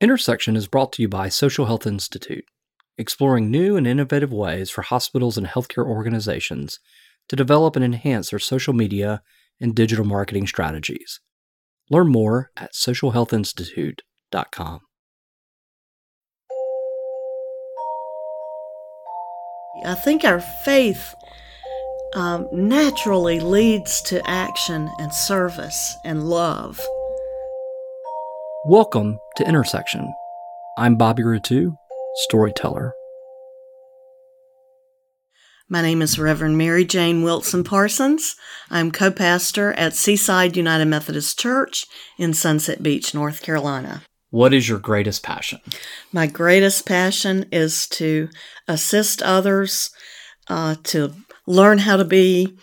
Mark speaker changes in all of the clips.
Speaker 1: Intersection is brought to you by Social Health Institute, exploring new and innovative ways for hospitals and healthcare organizations to develop and enhance their social media and digital marketing strategies. Learn more at socialhealthinstitute.com.
Speaker 2: I think our faith um, naturally leads to action and service and love.
Speaker 1: Welcome to Intersection. I'm Bobby Rettew, storyteller.
Speaker 2: My name is Reverend Mary Jane Wilson Parsons. I'm co pastor at Seaside United Methodist Church in Sunset Beach, North Carolina.
Speaker 1: What is your greatest passion?
Speaker 2: My greatest passion is to assist others, uh, to learn how to be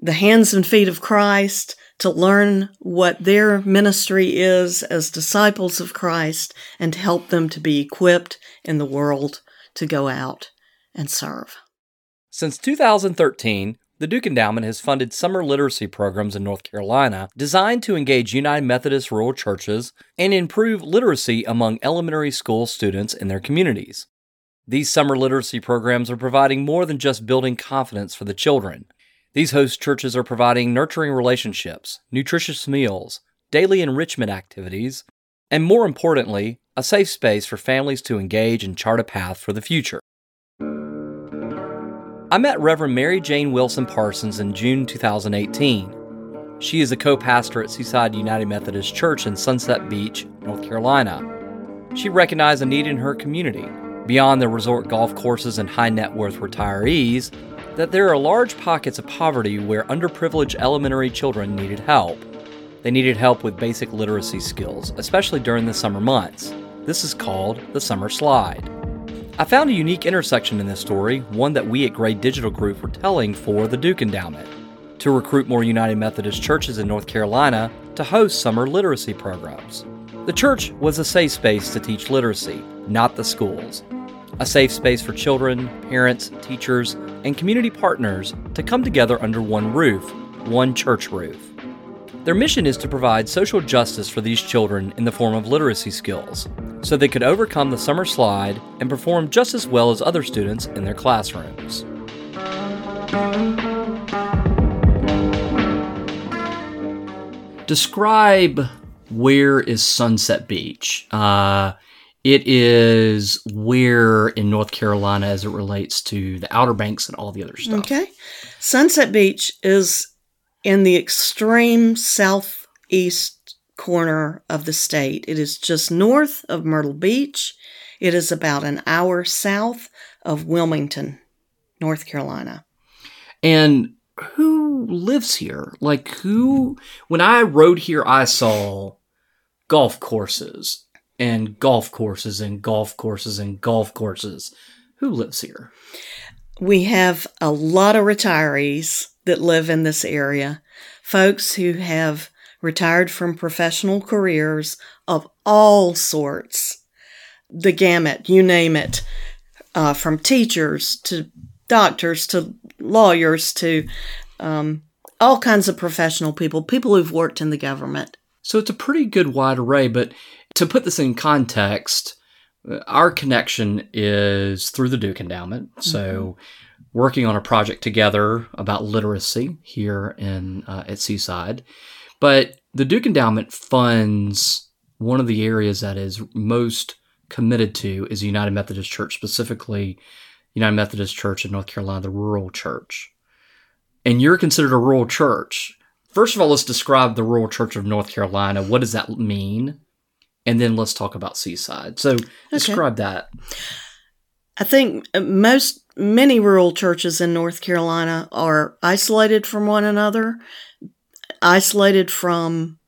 Speaker 2: the hands and feet of Christ, to learn what their ministry is as disciples of Christ and help them to be equipped in the world to go out and serve.
Speaker 1: Since 2013, the Duke Endowment has funded summer literacy programs in North Carolina designed to engage United Methodist rural churches and improve literacy among elementary school students in their communities. These summer literacy programs are providing more than just building confidence for the children. These host churches are providing nurturing relationships, nutritious meals, daily enrichment activities, and more importantly, a safe space for families to engage and chart a path for the future. I met Reverend Mary Jane Wilson Parsons in June 2018. She is a co pastor at Seaside United Methodist Church in Sunset Beach, North Carolina. She recognized a need in her community, beyond the resort golf courses and high net worth retirees, that there are large pockets of poverty where underprivileged elementary children needed help. They needed help with basic literacy skills, especially during the summer months. This is called the Summer Slide. I found a unique intersection in this story, one that we at Gray Digital Group were telling for the Duke Endowment to recruit more United Methodist churches in North Carolina to host summer literacy programs. The church was a safe space to teach literacy, not the schools a safe space for children, parents, teachers, and community partners to come together under one roof, one church roof. Their mission is to provide social justice for these children in the form of literacy skills, so they could overcome the summer slide and perform just as well as other students in their classrooms. Describe where is Sunset Beach? Uh, it is where in North Carolina as it relates to the Outer Banks and all the other stuff.
Speaker 2: Okay. Sunset Beach is in the extreme southeast corner of the state. It is just north of Myrtle Beach. It is about an hour south of Wilmington, North Carolina.
Speaker 1: And who lives here? Like, who, when I rode here, I saw golf courses and golf courses and golf courses and golf courses. Who lives here?
Speaker 2: We have a lot of retirees that live in this area, folks who have retired from professional careers of all sorts, the gamut, you name it, uh, from teachers to doctors to lawyers to um, all kinds of professional people, people who've worked in the government.
Speaker 1: So it's a pretty good wide array, but to put this in context, our connection is through the Duke Endowment. Mm-hmm. So, working on a project together about literacy here in uh, at Seaside, but the Duke Endowment funds one of the areas that is most committed to is the United Methodist Church, specifically United Methodist Church in North Carolina, the rural church. And you're considered a rural church. First of all, let's describe the rural church of North Carolina. What does that mean? And then let's talk about Seaside. So okay. describe that.
Speaker 2: I think most many rural churches in North Carolina are isolated from one another, isolated from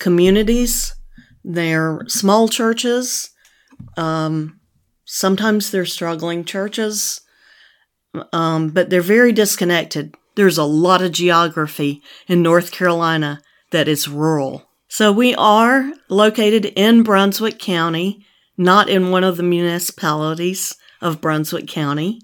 Speaker 2: communities. They're small churches. Um, sometimes they're struggling churches, um, but they're very disconnected. There's a lot of geography in North Carolina that is rural. So we are located in Brunswick County, not in one of the municipalities of Brunswick County.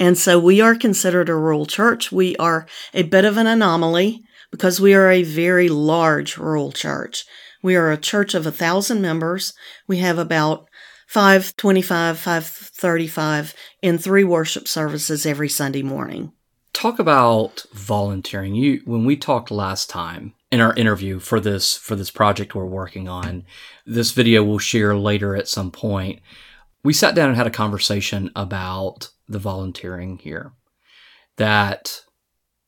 Speaker 2: And so we are considered a rural church. We are a bit of an anomaly because we are a very large rural church. We are a church of a thousand members. We have about 525, 535 in three worship services every Sunday morning.
Speaker 1: Talk about volunteering. You when we talked last time in our interview for this for this project we're working on, this video we'll share later at some point. We sat down and had a conversation about the volunteering here. That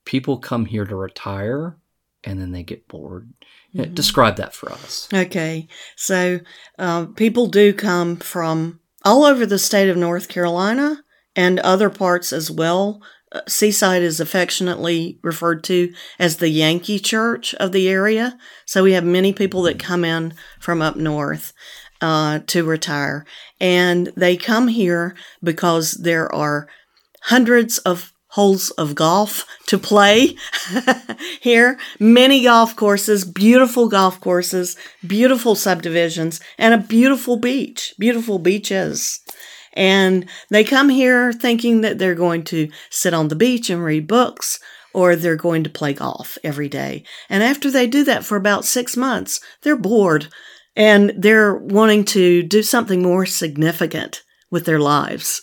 Speaker 1: people come here to retire and then they get bored. Mm-hmm. Describe that for us.
Speaker 2: Okay. So uh, people do come from all over the state of North Carolina and other parts as well. Seaside is affectionately referred to as the Yankee Church of the area. So we have many people that come in from up north uh, to retire. And they come here because there are hundreds of holes of golf to play here. Many golf courses, beautiful golf courses, beautiful subdivisions, and a beautiful beach, beautiful beaches. And they come here thinking that they're going to sit on the beach and read books or they're going to play golf every day. And after they do that for about six months, they're bored and they're wanting to do something more significant with their lives.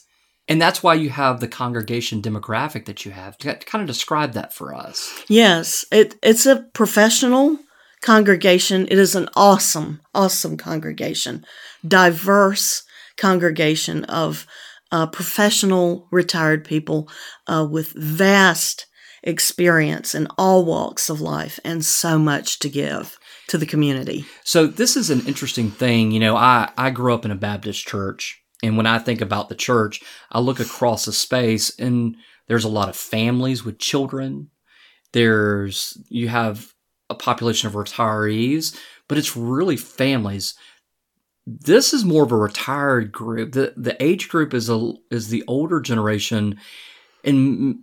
Speaker 1: And that's why you have the congregation demographic that you have. To kind of describe that for us.
Speaker 2: Yes, it, it's a professional congregation. It is an awesome, awesome congregation, diverse congregation of uh, professional retired people uh, with vast experience in all walks of life and so much to give to the community.
Speaker 1: So this is an interesting thing. You know, I, I grew up in a Baptist church and when I think about the church, I look across the space and there's a lot of families with children. There's, you have a population of retirees, but it's really families. This is more of a retired group. The the age group is a is the older generation, and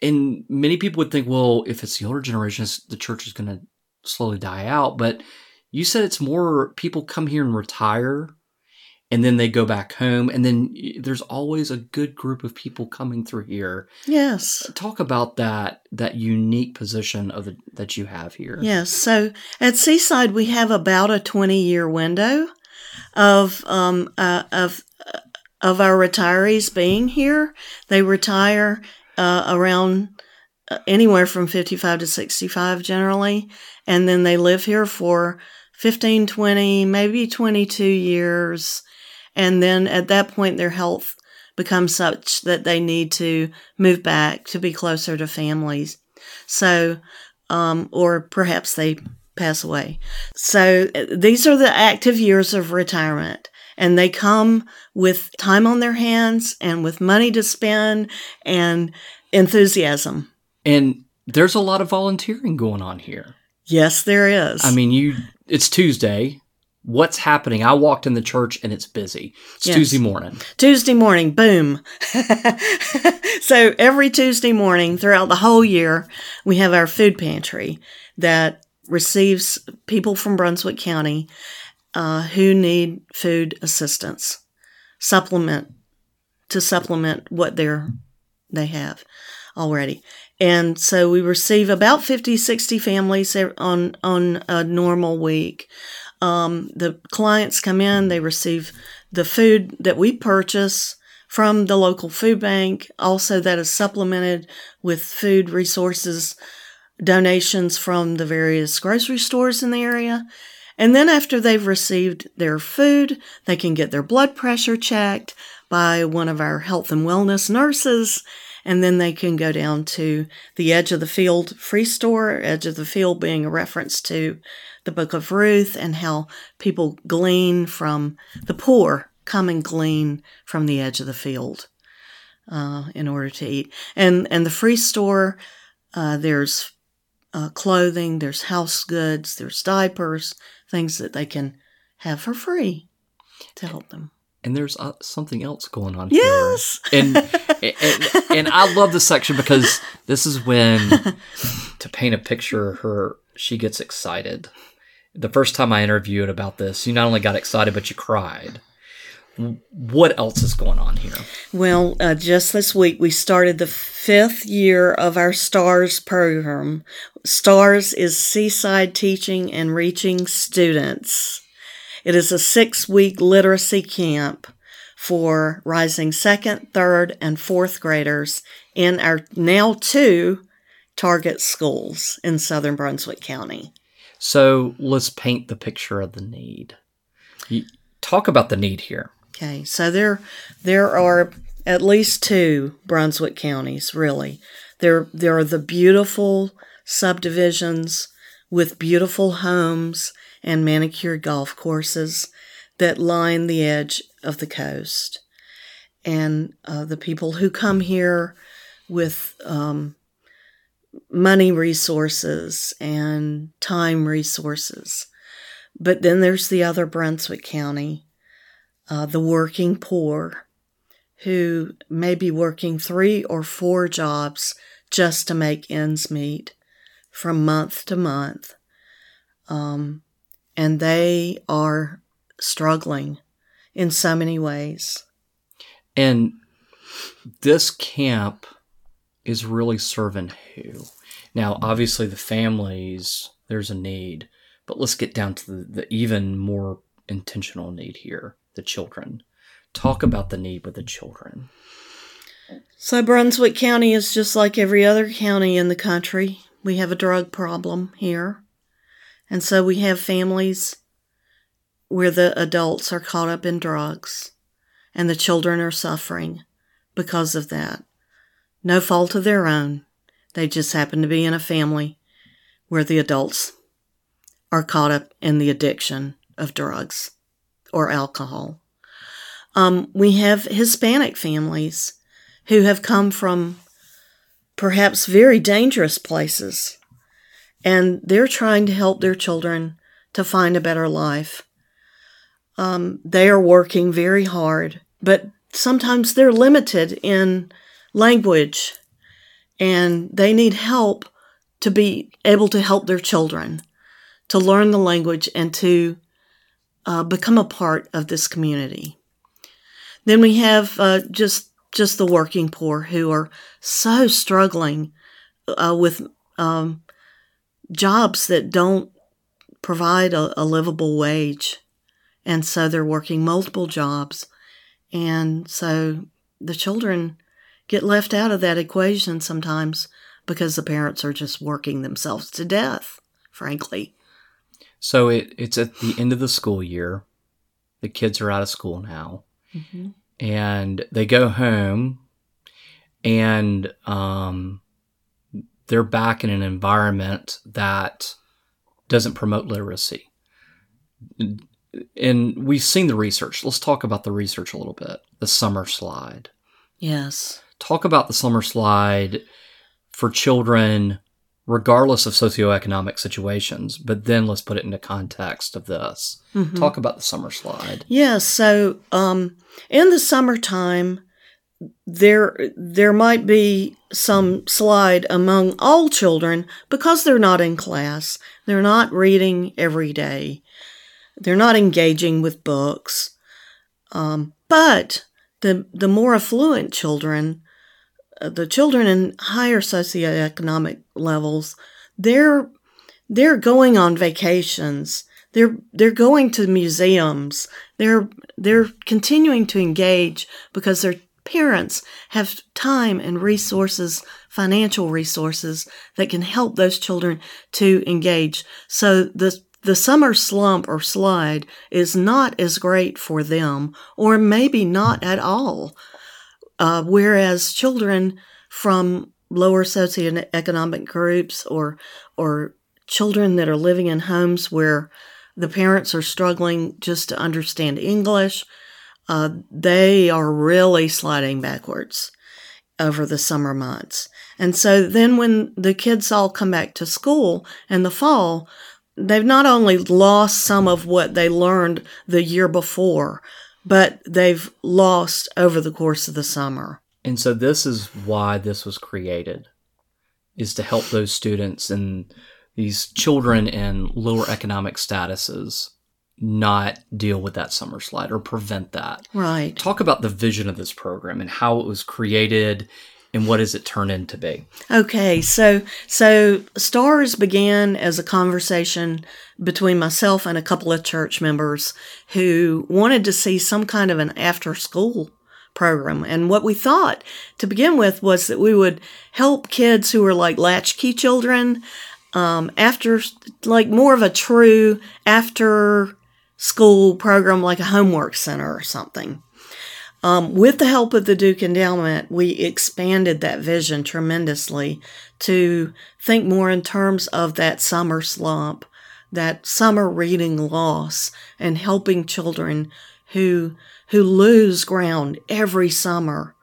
Speaker 1: and many people would think, well, if it's the older generation, the church is going to slowly die out. But you said it's more people come here and retire and then they go back home. And then there's always a good group of people coming through here.
Speaker 2: Yes.
Speaker 1: Talk about that that unique position of the, that you have here.
Speaker 2: Yes. So at seaside we have about a 20 year window of um uh, of uh, of our retirees being here. They retire uh, around uh, anywhere from 55 to 65 generally. And then they live here for 15 20 maybe 22 years. And then at that point, their health becomes such that they need to move back to be closer to families. So, um, or perhaps they pass away. So uh, these are the active years of retirement. And they come with time on their hands and with money to spend and enthusiasm.
Speaker 1: And there's a lot of volunteering going on here.
Speaker 2: Yes, there is.
Speaker 1: I mean, you it's Tuesday what's happening. I walked in the church and it's busy. It's yes. Tuesday morning.
Speaker 2: Tuesday morning, boom. so every Tuesday morning throughout the whole year, we have our food pantry that receives people from Brunswick County uh, who need food assistance, supplement to supplement what they're they have already. And so we receive about 50, 60 families on, on a normal week. Um, the clients come in, they receive the food that we purchase from the local food bank. Also, that is supplemented with food resources donations from the various grocery stores in the area. And then, after they've received their food, they can get their blood pressure checked by one of our health and wellness nurses. And then they can go down to the Edge of the Field free store, Edge of the Field being a reference to the book of Ruth and how people glean from the poor, come and glean from the edge of the field uh, in order to eat. And and the free store, uh, there's uh, clothing, there's house goods, there's diapers, things that they can have for free to help them.
Speaker 1: And there's uh, something else going on
Speaker 2: yes.
Speaker 1: here. And, and and I love this section because this is when to paint a picture her she gets excited the first time I interviewed about this, you not only got excited, but you cried. What else is going on here?
Speaker 2: Well, uh, just this week we started the fifth year of our STARS program. STARS is Seaside Teaching and Reaching Students. It is a six week literacy camp for rising second, third, and fourth graders in our now two target schools in southern Brunswick County.
Speaker 1: So let's paint the picture of the need. Talk about the need here.
Speaker 2: Okay, so there there are at least two Brunswick counties, really. There there are the beautiful subdivisions with beautiful homes and manicured golf courses that line the edge of the coast. And uh, the people who come here with um, money resources and time resources. But then there's the other Brunswick County, uh, the working poor, who may be working three or four jobs just to make ends meet from month to month. Um, and they are struggling in so many ways.
Speaker 1: And this camp is really serving who? Now, obviously, the families, there's a need, but let's get down to the, the even more intentional need here the children. Talk about the need with the children.
Speaker 2: So, Brunswick County is just like every other county in the country. We have a drug problem here. And so we have families where the adults are caught up in drugs and the children are suffering because of that. No fault of their own. They just happen to be in a family where the adults are caught up in the addiction of drugs or alcohol. Um, we have Hispanic families who have come from perhaps very dangerous places and they're trying to help their children to find a better life. Um, they are working very hard, but sometimes they're limited in language and they need help to be able to help their children to learn the language and to uh, become a part of this community. Then we have uh, just just the working poor who are so struggling uh, with um, jobs that don't provide a, a livable wage, and so they're working multiple jobs, and so the children get left out of that equation sometimes because the parents are just working themselves to death, frankly.
Speaker 1: So it, it's at the end of the school year. The kids are out of school now. Mm-hmm. And they go home and um, they're back in an environment that doesn't promote literacy. And we've seen the research. Let's talk about the research a little bit. The summer slide.
Speaker 2: Yes
Speaker 1: talk about the summer slide for children regardless of socioeconomic situations but then let's put it into context of this. Mm-hmm. talk about the summer slide.
Speaker 2: Yes yeah, so um, in the summertime there there might be some slide among all children because they're not in class. They're not reading every day. They're not engaging with books. Um, but the the more affluent children the children in higher socioeconomic levels, they're they're going on vacations. They're they're going to museums. They're they're continuing to engage because their parents have time and resources, financial resources that can help those children to engage. So the the summer slump or slide is not as great for them, or maybe not at all. Uh, whereas children from lower socioeconomic groups or or children that are living in homes where the parents are struggling just to understand English, uh, they are really sliding backwards over the summer months. And so then when the kids all come back to school in the fall, they've not only lost some of what they learned the year before, but they've lost over the course of the summer.
Speaker 1: And so this is why this was created is to help those students and these children in lower economic statuses not deal with that summer slide or prevent that.
Speaker 2: Right.
Speaker 1: Talk about the vision of this program and how it was created and what does it turn into be?
Speaker 2: Okay, so so stars began as a conversation between myself and a couple of church members who wanted to see some kind of an after school program. And what we thought to begin with was that we would help kids who were like latchkey children um, after, like more of a true after school program, like a homework center or something. Um, with the help of the Duke Endowment, we expanded that vision tremendously to think more in terms of that summer slump, that summer reading loss, and helping children who who lose ground every summer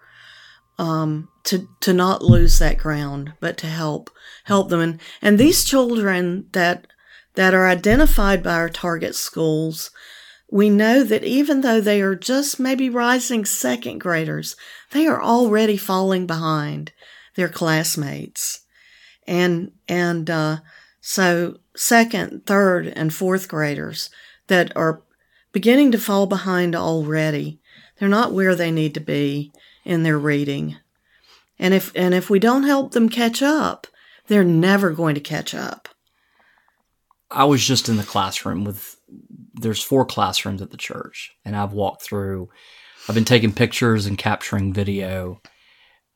Speaker 2: um, to to not lose that ground, but to help help them. And, and these children that that are identified by our target schools we know that even though they are just maybe rising second graders, they are already falling behind their classmates. And, and, uh, so second, third, and fourth graders that are beginning to fall behind already. They're not where they need to be in their reading. And if, and if we don't help them catch up, they're never going to catch up.
Speaker 1: I was just in the classroom with there's four classrooms at the church, and I've walked through. I've been taking pictures and capturing video,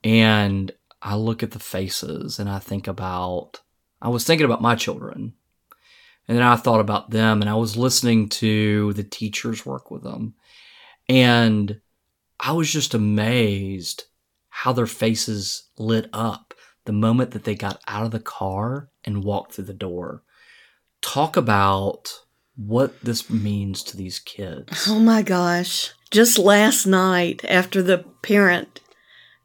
Speaker 1: and I look at the faces and I think about. I was thinking about my children, and then I thought about them, and I was listening to the teachers work with them, and I was just amazed how their faces lit up the moment that they got out of the car and walked through the door. Talk about what this means to these kids.
Speaker 2: Oh my gosh. Just last night, after the parent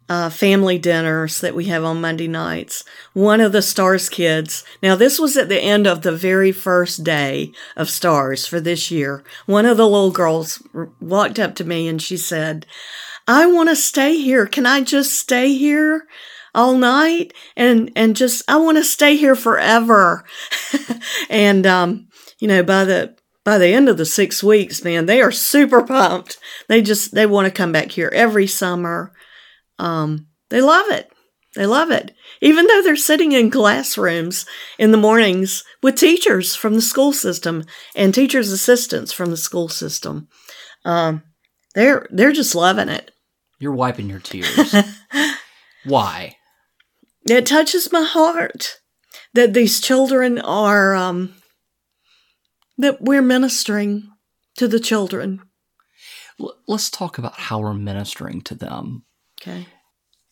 Speaker 2: uh, family dinners that we have on Monday nights, one of the STARS kids, now this was at the end of the very first day of STARS for this year. One of the little girls walked up to me and she said, I want to stay here. Can I just stay here? all night and and just I want to stay here forever. and um you know, by the by the end of the six weeks, man, they are super pumped. They just they want to come back here every summer. Um, they love it. They love it. Even though they're sitting in classrooms in the mornings with teachers from the school system and teachers' assistants from the school system. Um, they're they're just loving it.
Speaker 1: You're wiping your tears. Why?
Speaker 2: It touches my heart that these children are um, that we're ministering to the children.
Speaker 1: Let's talk about how we're ministering to them.
Speaker 2: Okay.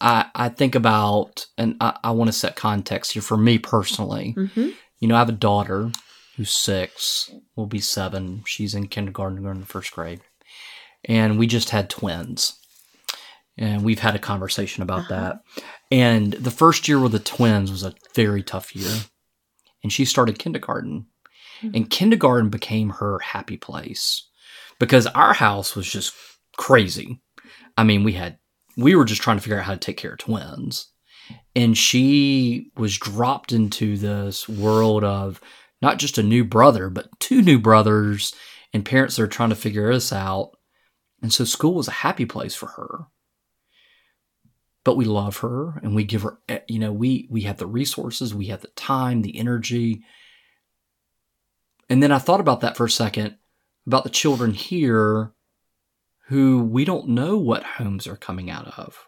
Speaker 1: I, I think about, and I, I want to set context here for me personally. Mm-hmm. You know, I have a daughter who's six, will be seven. She's in kindergarten, going to first grade. And we just had twins. And we've had a conversation about uh-huh. that. And the first year with the twins was a very tough year. And she started kindergarten. Mm-hmm. And kindergarten became her happy place because our house was just crazy. I mean, we had, we were just trying to figure out how to take care of twins. And she was dropped into this world of not just a new brother, but two new brothers and parents that are trying to figure this out. And so school was a happy place for her. But we love her and we give her, eh, you know, we, we have the resources, we have the time, the energy and then I thought about that for a second about the children here who we don't know what homes are coming out of.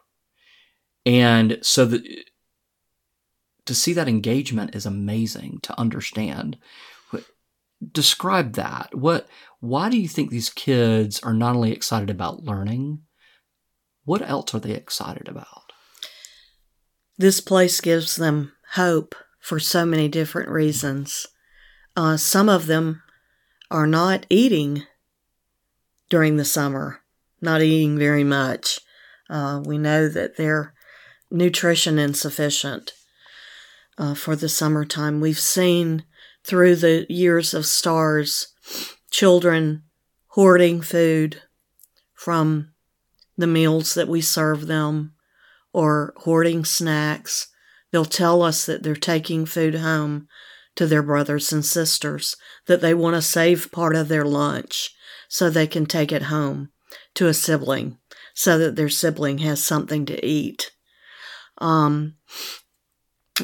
Speaker 1: And so the, to see that engagement is amazing to understand. Describe that. What why do you think these kids are not only excited about learning, what else are they excited about?
Speaker 2: This place gives them hope for so many different reasons. Uh, some of them are not eating during the summer, not eating very much. Uh, we know that they're nutrition insufficient uh, for the summertime. We've seen through the years of stars children hoarding food from the meals that we serve them or hoarding snacks. They'll tell us that they're taking food home to their brothers and sisters that they want to save part of their lunch so they can take it home to a sibling so that their sibling has something to eat. Um,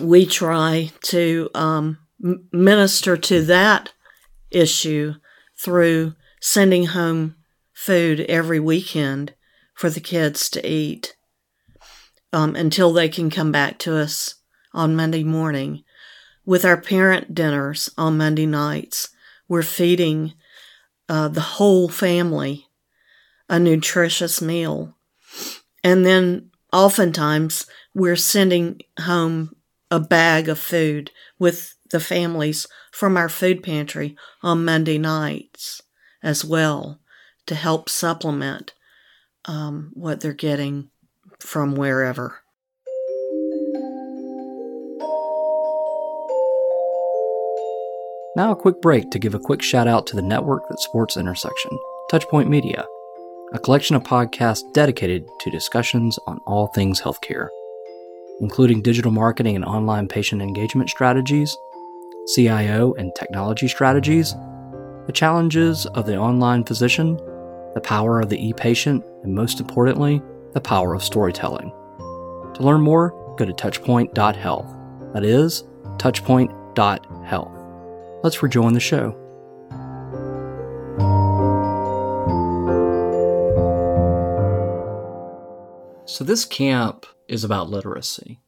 Speaker 2: we try to um, minister to that issue through sending home food every weekend for the kids to eat um, until they can come back to us on Monday morning. With our parent dinners on Monday nights, we're feeding uh, the whole family a nutritious meal. And then oftentimes we're sending home a bag of food with the families from our food pantry on Monday nights as well to help supplement um, what they're getting from wherever.
Speaker 1: Now, a quick break to give a quick shout out to the network that supports Intersection, Touchpoint Media, a collection of podcasts dedicated to discussions on all things healthcare, including digital marketing and online patient engagement strategies, CIO and technology strategies, the challenges of the online physician, the power of the e patient, and most importantly, the power of storytelling. To learn more, go to touchpoint.health. That is, touchpoint.health. Let's rejoin the show. So, this camp is about literacy,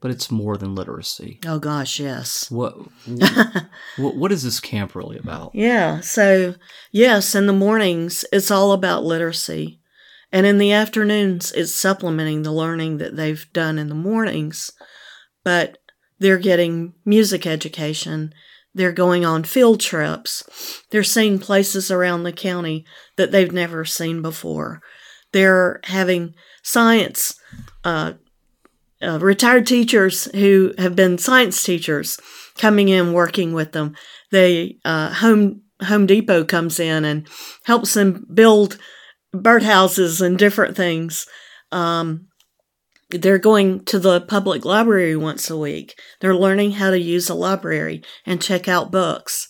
Speaker 1: but it's more than literacy.
Speaker 2: Oh, gosh, yes.
Speaker 1: What, what, what is this camp really about?
Speaker 2: Yeah, so yes, in the mornings, it's all about literacy. And in the afternoons, it's supplementing the learning that they've done in the mornings. But they're getting music education. They're going on field trips. They're seeing places around the county that they've never seen before. They're having science, uh, uh, retired teachers who have been science teachers coming in working with them. They uh, Home Home Depot comes in and helps them build birdhouses and different things. Um, they're going to the public library once a week. They're learning how to use a library and check out books.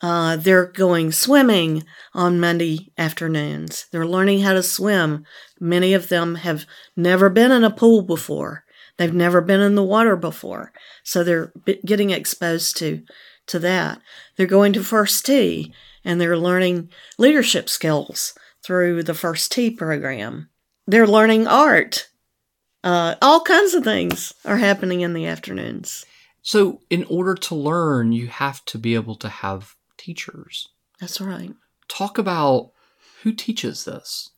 Speaker 2: Uh, they're going swimming on Monday afternoons. They're learning how to swim. Many of them have never been in a pool before. They've never been in the water before. So they're getting exposed to, to that. They're going to First Tee and they're learning leadership skills through the First Tee program. They're learning art. Uh, all kinds of things are happening in the afternoons.
Speaker 1: So, in order to learn, you have to be able to have teachers.
Speaker 2: That's right.
Speaker 1: Talk about who teaches this.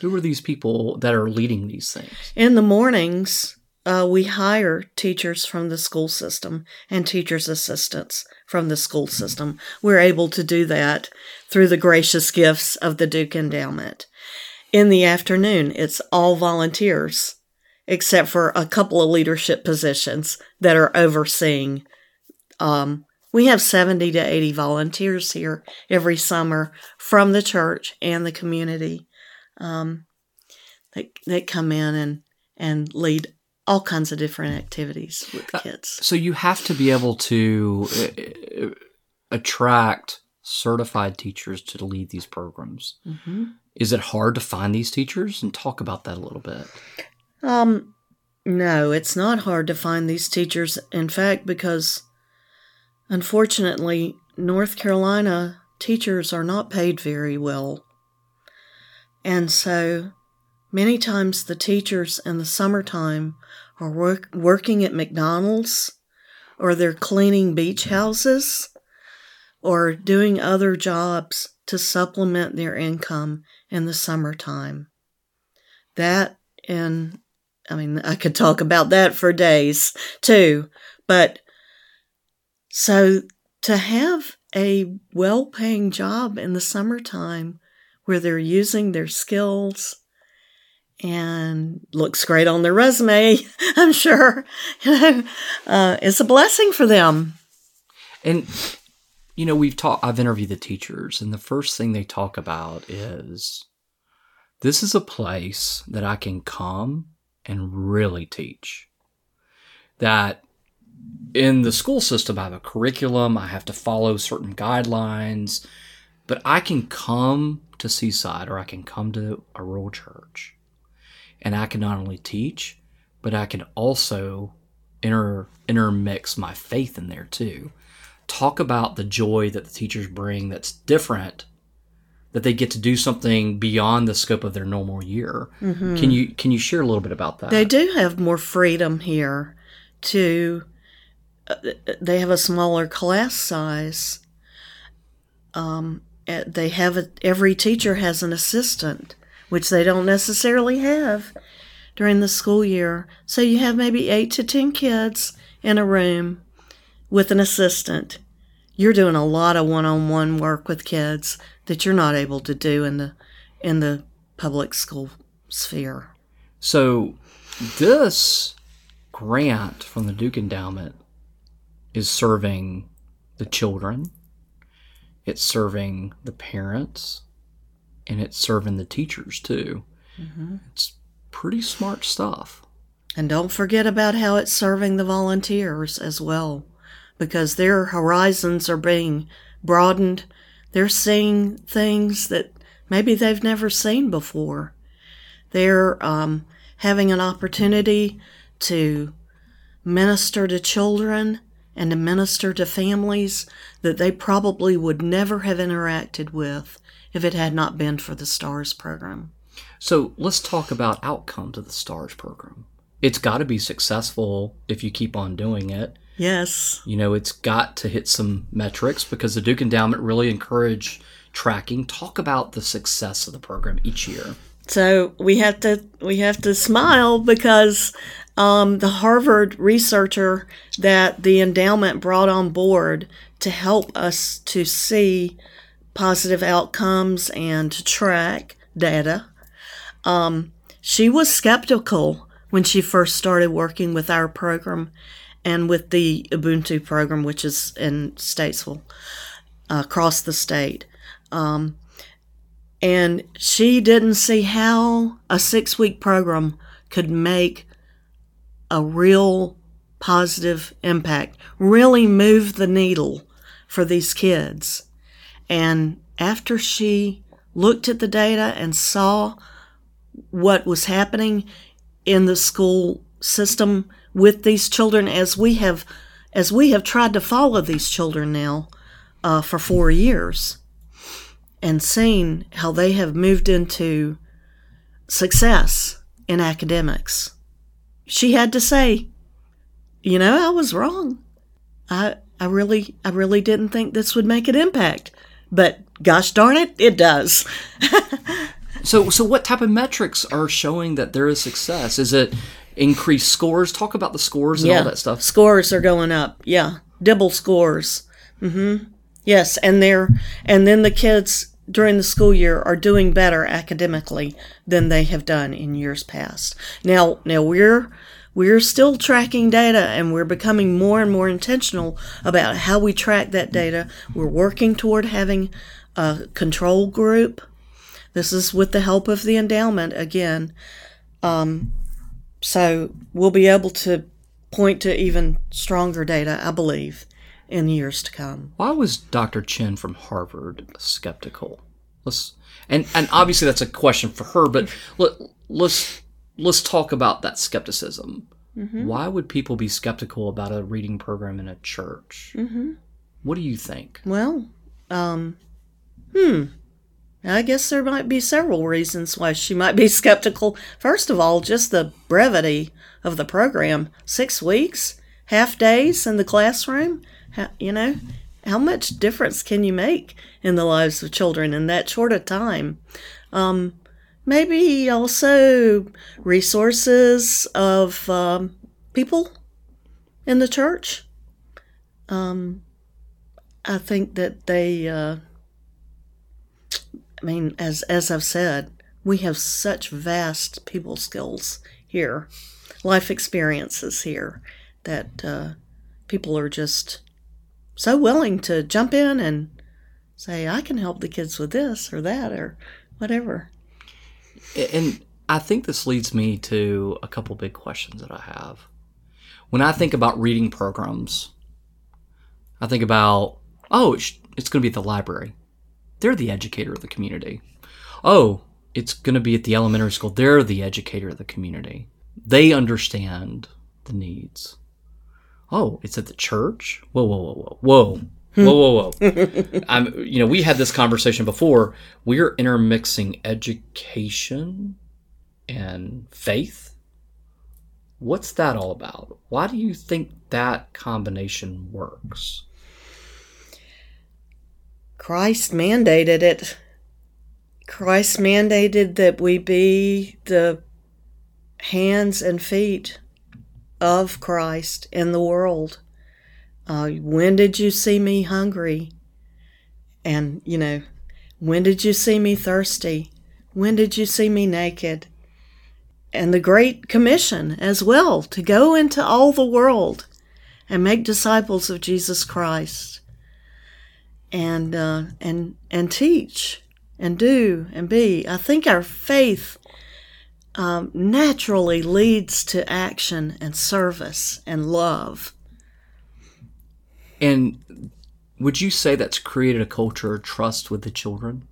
Speaker 1: Who are these people that are leading these things?
Speaker 2: In the mornings, uh, we hire teachers from the school system and teachers' assistants from the school system. We're able to do that through the gracious gifts of the Duke Endowment. In the afternoon, it's all volunteers, except for a couple of leadership positions that are overseeing. Um, we have 70 to 80 volunteers here every summer from the church and the community um, that, that come in and, and lead all kinds of different activities with uh, kids.
Speaker 1: So you have to be able to uh, uh, attract certified teachers to lead these programs. Mm-hmm. Is it hard to find these teachers? And talk about that a little bit.
Speaker 2: Um, no, it's not hard to find these teachers. In fact, because unfortunately, North Carolina teachers are not paid very well. And so Many times the teachers in the summertime are work, working at McDonald's or they're cleaning beach houses or doing other jobs to supplement their income in the summertime. That and I mean I could talk about that for days too, but so to have a well-paying job in the summertime where they're using their skills and looks great on their resume, I'm sure. Uh, it's a blessing for them.
Speaker 1: And you know, we've talked. I've interviewed the teachers, and the first thing they talk about is this is a place that I can come and really teach. That in the school system, I have a curriculum, I have to follow certain guidelines, but I can come to Seaside or I can come to a rural church and I can not only teach, but I can also inter, intermix my faith in there too. Talk about the joy that the teachers bring that's different that they get to do something beyond the scope of their normal year. Mm-hmm. Can you can you share a little bit about that?
Speaker 2: They do have more freedom here to they have a smaller class size. Um, they have a, every teacher has an assistant, which they don't necessarily have during the school year. So you have maybe eight to ten kids in a room with an assistant. You're doing a lot of one-on-one work with kids that you're not able to do in the in the public school sphere.
Speaker 1: So this grant from the Duke Endowment is serving the children, it's serving the parents, and it's serving the teachers too. Mm-hmm. It's pretty smart stuff.
Speaker 2: And don't forget about how it's serving the volunteers as well, because their horizons are being broadened. They're seeing things that maybe they've never seen before. They're um, having an opportunity to minister to children and to minister to families that they probably would never have interacted with if it had not been for the STARS program.
Speaker 1: So let's talk about outcomes of the STARS program. It's got to be successful if you keep on doing it.
Speaker 2: Yes.
Speaker 1: You know, it's got to hit some metrics because the Duke Endowment really encouraged tracking. Talk about the success of the program each year.
Speaker 2: So we have to we have to smile because um, the Harvard researcher that the endowment brought on board to help us to see positive outcomes and to track data. Um, she was skeptical when she first started working with our program and with the Ubuntu program, which is in Statesville, uh, across the state. Um, and she didn't see how a six week program could make a real positive impact, really move the needle for these kids. And after she looked at the data and saw what was happening in the school system with these children as we have as we have tried to follow these children now uh, for four years and seen how they have moved into success in academics she had to say, you know, I was wrong. I I really I really didn't think this would make an impact. But gosh darn it, it does.
Speaker 1: so so what type of metrics are showing that there is success? Is it increased scores? Talk about the scores and
Speaker 2: yeah,
Speaker 1: all that stuff.
Speaker 2: Scores are going up. Yeah. DIBELS scores. Mhm. Yes, and they're and then the kids during the school year are doing better academically than they have done in years past. Now, now we're we're still tracking data and we're becoming more and more intentional about how we track that data. We're working toward having a control group. This is with the help of the endowment again. Um, so we'll be able to point to even stronger data, I believe, in years to come.
Speaker 1: Why was Dr. Chen from Harvard skeptical? Let's and and obviously that's a question for her, but let, let's let's talk about that skepticism. Mm-hmm. Why would people be skeptical about a reading program in a church? Mm-hmm. What do you think?
Speaker 2: Well, um, hmm. I guess there might be several reasons why she might be skeptical. First of all, just the brevity of the program six weeks, half days in the classroom you know, how much difference can you make in the lives of children in that short a time? Um, maybe also resources of um, people in the church. Um, I think that they, uh, I mean, as as I've said, we have such vast people skills here, life experiences here, that uh, people are just so willing to jump in and say, I can help the kids with this or that or whatever.
Speaker 1: And I think this leads me to a couple big questions that I have. When I think about reading programs, I think about, oh, it's, going to be at the library. They're the educator of the community. Oh, it's going to be at the elementary school. They're the educator of the community. They understand the needs. Oh, it's at the church? Whoa, whoa, whoa, whoa, whoa. Hmm. Whoa, whoa, whoa. I'm, you know, we had this conversation before. We're intermixing education and faith. What's that all about? Why do you think that combination works?
Speaker 2: Christ mandated it. Christ mandated that we be the hands and feet of Christ in the world. Uh, when did you see me hungry? And, you know, when did you see me thirsty? When did you see me naked? And the Great Commission as well to go into all the world and make disciples of Jesus Christ and uh, and and teach and do and be. I think our faith um, naturally leads to action and service and love.
Speaker 1: And would you say that's created a culture of trust with the children?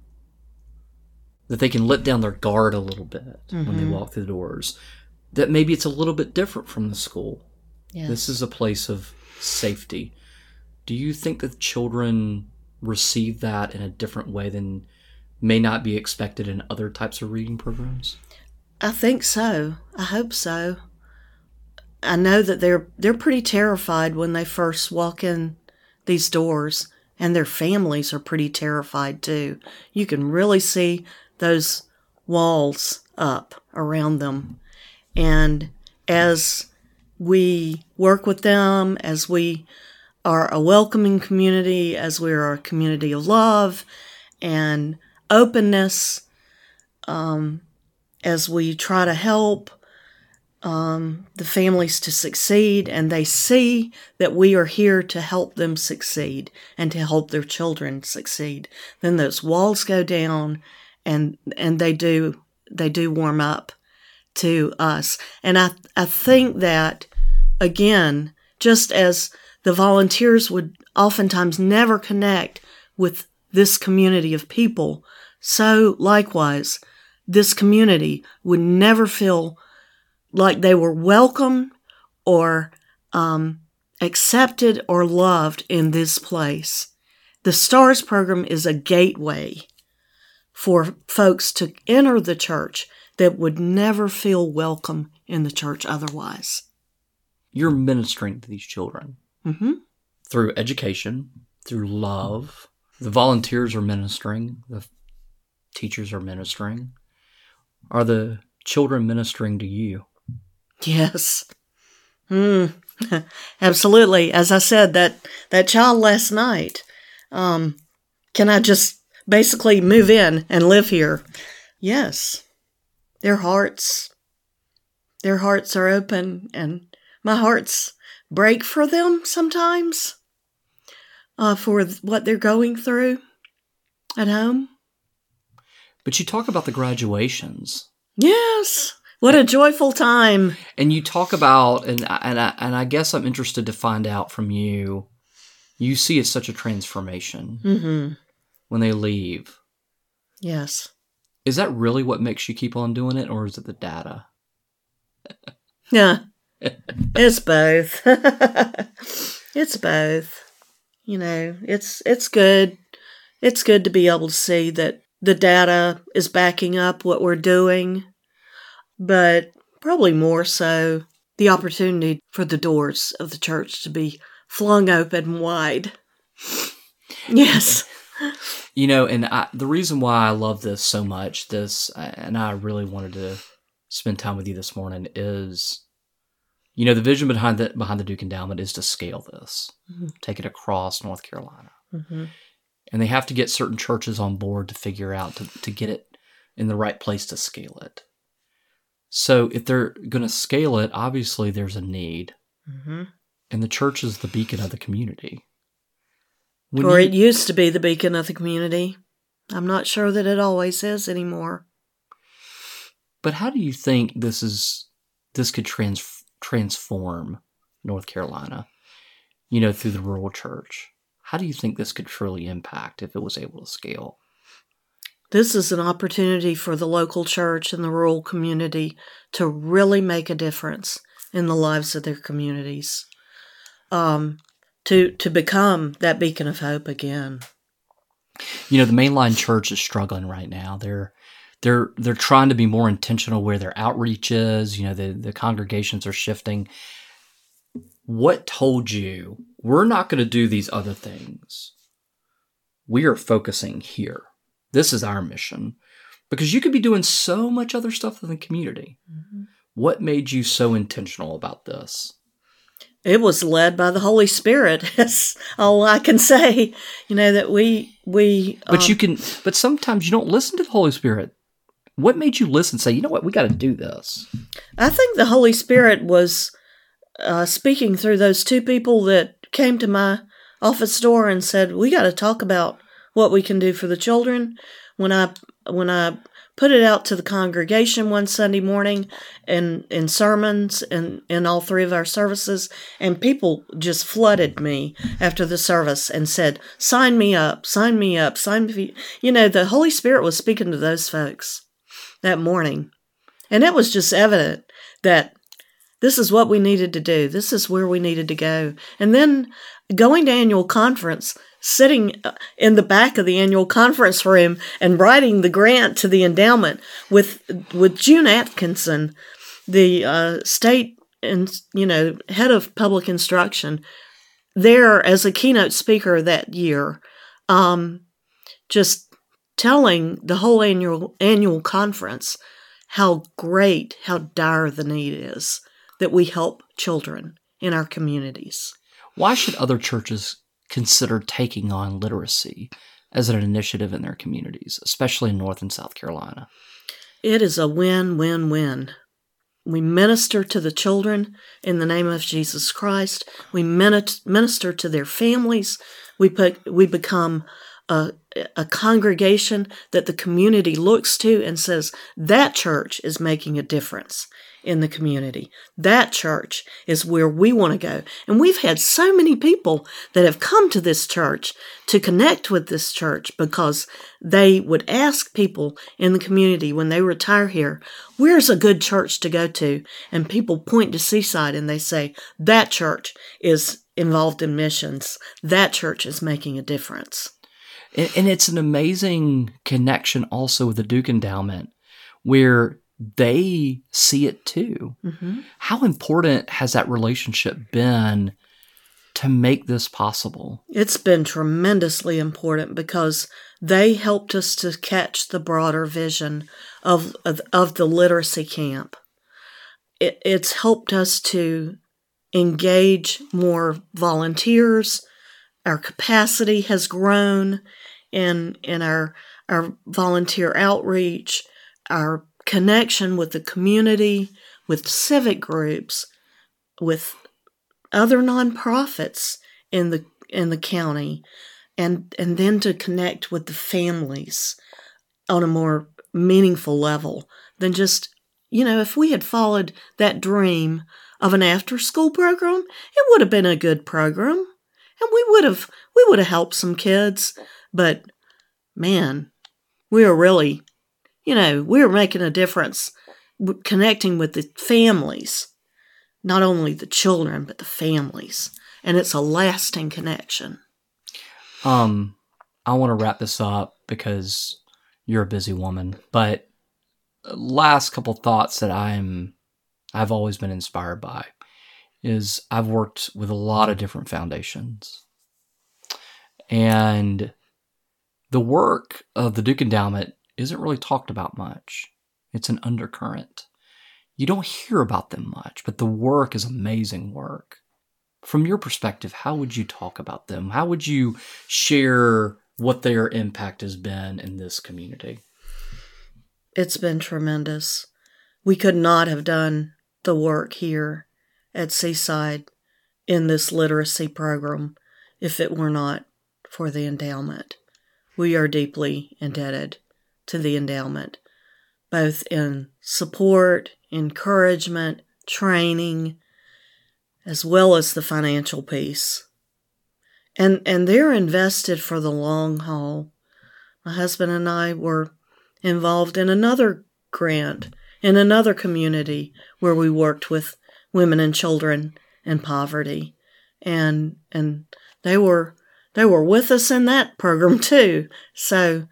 Speaker 1: That they can let down their guard a little bit mm-hmm. when they mm-hmm. walk through the doors. That maybe it's a little bit different from the school. Yes. This is a place of safety. Do you think that children receive that in a different way than may not be expected in other types of reading programs?
Speaker 2: I think so. I hope so. I know that they're they're pretty terrified when they first walk in these doors and their families are pretty terrified too. You can really see those walls up around them. And as we work with them, as we are a welcoming community, as we are a community of love and openness, um, as we try to help um, the families to succeed and they see that we are here to help them succeed and to help their children succeed. Then those walls go down and and they do they do warm up to us. And i i think that again just as the volunteers would oftentimes never connect with this community of people so likewise this community would never feel like they were welcome or um, accepted or loved in this place. The STARS program is a gateway for folks to enter the church that would never feel welcome in the church otherwise.
Speaker 1: You're ministering to these children
Speaker 2: mm-hmm.
Speaker 1: through education, through love. The volunteers are ministering, the teachers are ministering. Are the children ministering to you?
Speaker 2: Yes. Mm, absolutely. As I said, that, that child last night, um, can I just basically move in and live here? Yes. Their hearts, their hearts are open and my hearts break for them sometimes uh, for what they're going through at home.
Speaker 1: But you talk about the graduations.
Speaker 2: Yes. What a joyful time.
Speaker 1: And you talk about and and I, and I guess I'm interested to find out from you. You see it's such a transformation
Speaker 2: mm-hmm.
Speaker 1: when they leave.
Speaker 2: Yes.
Speaker 1: Is that really what makes you keep on doing it, or is it the data?
Speaker 2: yeah, it's both. it's both. You know, it's it's good. It's good to be able to see that the data is backing up what we're doing, but probably more so the opportunity for the doors of the church to be flung open wide. Yes.
Speaker 1: You know, and I, the reason why I love this so much, this, and I really wanted to spend time with you this morning is, you know, the vision behind the behind the Duke Endowment is to scale this, mm-hmm. take it across North Carolina.
Speaker 2: Mm-hmm
Speaker 1: and they have to get certain churches on board to figure out to, to get it in the right place to scale it. So if they're going to scale it, obviously there's a need,
Speaker 2: mm-hmm.
Speaker 1: and the church is the beacon of the community.
Speaker 2: When or you, it used to be the beacon of the community. I'm not sure that it always is anymore.
Speaker 1: But how do you think this is this could trans, transform North Carolina, you know, through the rural church. How do you think this could truly impact if it was able to scale?
Speaker 2: This is an opportunity for the local church and the rural community to really make a difference in the lives of their communities. Um, to to become that beacon of hope again.
Speaker 1: You know, the mainline church is struggling right now. They're they're they're trying to be more intentional where their outreach is. You know, the the congregations are shifting. What told you we're not going to do these other things? We are focusing here. This is our mission because you could be doing so much other stuff in the community. Mm-hmm. What made you so intentional about this?
Speaker 2: It was led by the Holy Spirit. That's all I can say. You know that we we.
Speaker 1: But um, you can. But sometimes you don't listen to the Holy Spirit. What made you listen? Say, you know what, we got to do this.
Speaker 2: I think the Holy Spirit was uh, speaking through those two people that came to my office door and said, "We got to talk about what we can do for the children." When I when I put it out to the congregation one Sunday morning and in sermons and in all three of our services and people just flooded me after the service and said sign me up sign me up sign me you know the holy spirit was speaking to those folks that morning and it was just evident that this is what we needed to do. This is where we needed to go. And then going to annual conference sitting uh, in the back of the annual conference room and writing the grant to the endowment with with June Atkinson, the uh, state and you know head of public instruction, there as a keynote speaker that year, um, just telling the whole annual annual conference how great, how dire the need is that we help children in our communities.
Speaker 1: Why should other churches consider taking on literacy as an initiative in their communities, especially in North and South Carolina?
Speaker 2: It is a win win win. We minister to the children in the name of Jesus Christ. We minister to their families. We put, we become a, a congregation that the community looks to and says that church is making a difference in the community. That church is where we want to go. And we've had so many people that have come to this church to connect with this church because they would ask people in the community when they retire here, where's a good church to go to? And people point to Seaside and they say, that church is involved in missions. That church is making a difference.
Speaker 1: And it's an amazing connection also with the Duke Endowment where they see it too. Mm-hmm. How important has that relationship been to make this possible?
Speaker 2: It's been tremendously important because they helped us to catch the broader vision of of, of the literacy camp. It, it's helped us to engage more volunteers. Our capacity has grown in in our our volunteer outreach. Our connection with the community, with civic groups, with other nonprofits in the in the county, and and then to connect with the families on a more meaningful level than just you know if we had followed that dream of an after school program it would have been a good program and we would have we would have helped some kids but man we are really you know, we're making a difference connecting with the families, not only the children, but the families. And it's a lasting connection.
Speaker 1: Um, I want to wrap this up because you're a busy woman, but last couple thoughts that I'm I've always been inspired by is I've worked with a lot of different foundations. And the work of the Duke Endowment isn't really talked about much. It's an undercurrent. You don't hear about them much, but the work is amazing work. From your perspective, how would you talk about them? How would you share what their impact has been in this community?
Speaker 2: It's been tremendous. We could not have done the work here at Seaside in this literacy program if it were not for the endowment. We are deeply indebted to the endowment, both in support, encouragement, training, as well as the financial piece. And and they're invested for the long haul. My husband and I were involved in another grant in another community where we worked with women and children in poverty. And and they were they were with us in that program too. So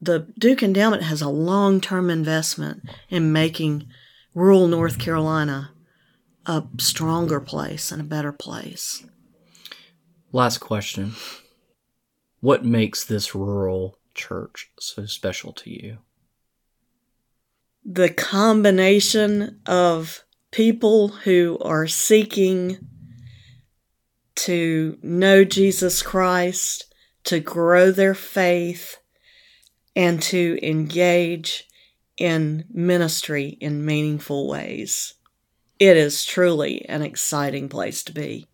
Speaker 2: the Duke Endowment has a long term investment in making rural North Carolina a stronger place and a better place.
Speaker 1: Last question. What makes this rural church so special to you?
Speaker 2: The combination of people who are seeking to know Jesus Christ, to grow their faith, and to engage in ministry in meaningful ways. It is truly an exciting place to be.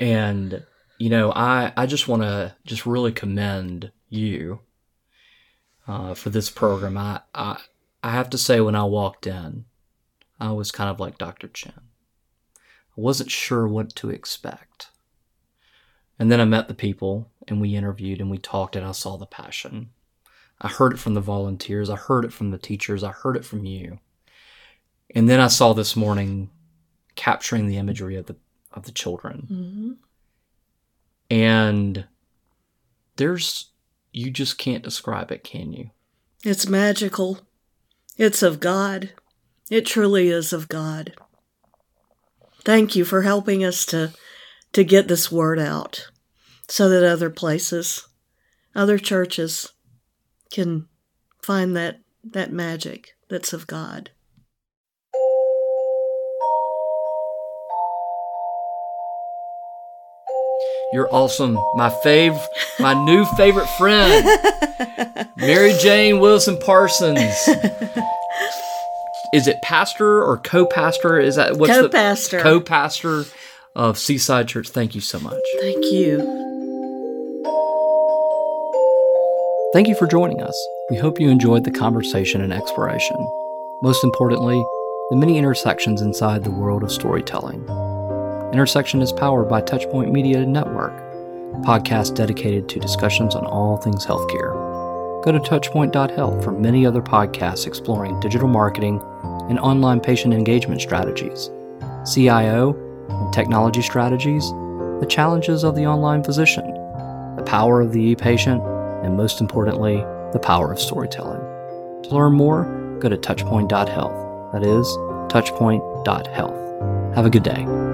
Speaker 1: And you know, I I just want to just really commend you uh, for this program. I, I I have to say, when I walked in, I was kind of like Dr. Chen. I wasn't sure what to expect. And then I met the people and we interviewed and we talked and I saw the passion. I heard it from the volunteers, I heard it from the teachers, I heard it from you. And then I saw this morning capturing the imagery of the of the children.
Speaker 2: Mm-hmm.
Speaker 1: And there's you just can't describe it, can you?
Speaker 2: It's magical. It's of God. It truly is of God. Thank you for helping us to to get this word out so that other places, other churches can find that that magic that's of God.
Speaker 1: You're awesome. My fave, my new favorite friend, Mary Jane Wilson Parsons. Is it pastor or co-pastor? Is that what's
Speaker 2: co-pastor?
Speaker 1: The, co-pastor of Seaside Church. Thank you so much.
Speaker 2: Thank you.
Speaker 1: Thank you for joining us. We hope you enjoyed the conversation and exploration. Most importantly, the many intersections inside the world of storytelling. Intersection is powered by Touchpoint Media Network, a podcast dedicated to discussions on all things healthcare. Go to touchpoint.health for many other podcasts exploring digital marketing and online patient engagement strategies, CIO and technology strategies, the challenges of the online physician, the power of the e patient, and most importantly, the power of storytelling. To learn more, go to touchpoint.health. That is, touchpoint.health. Have a good day.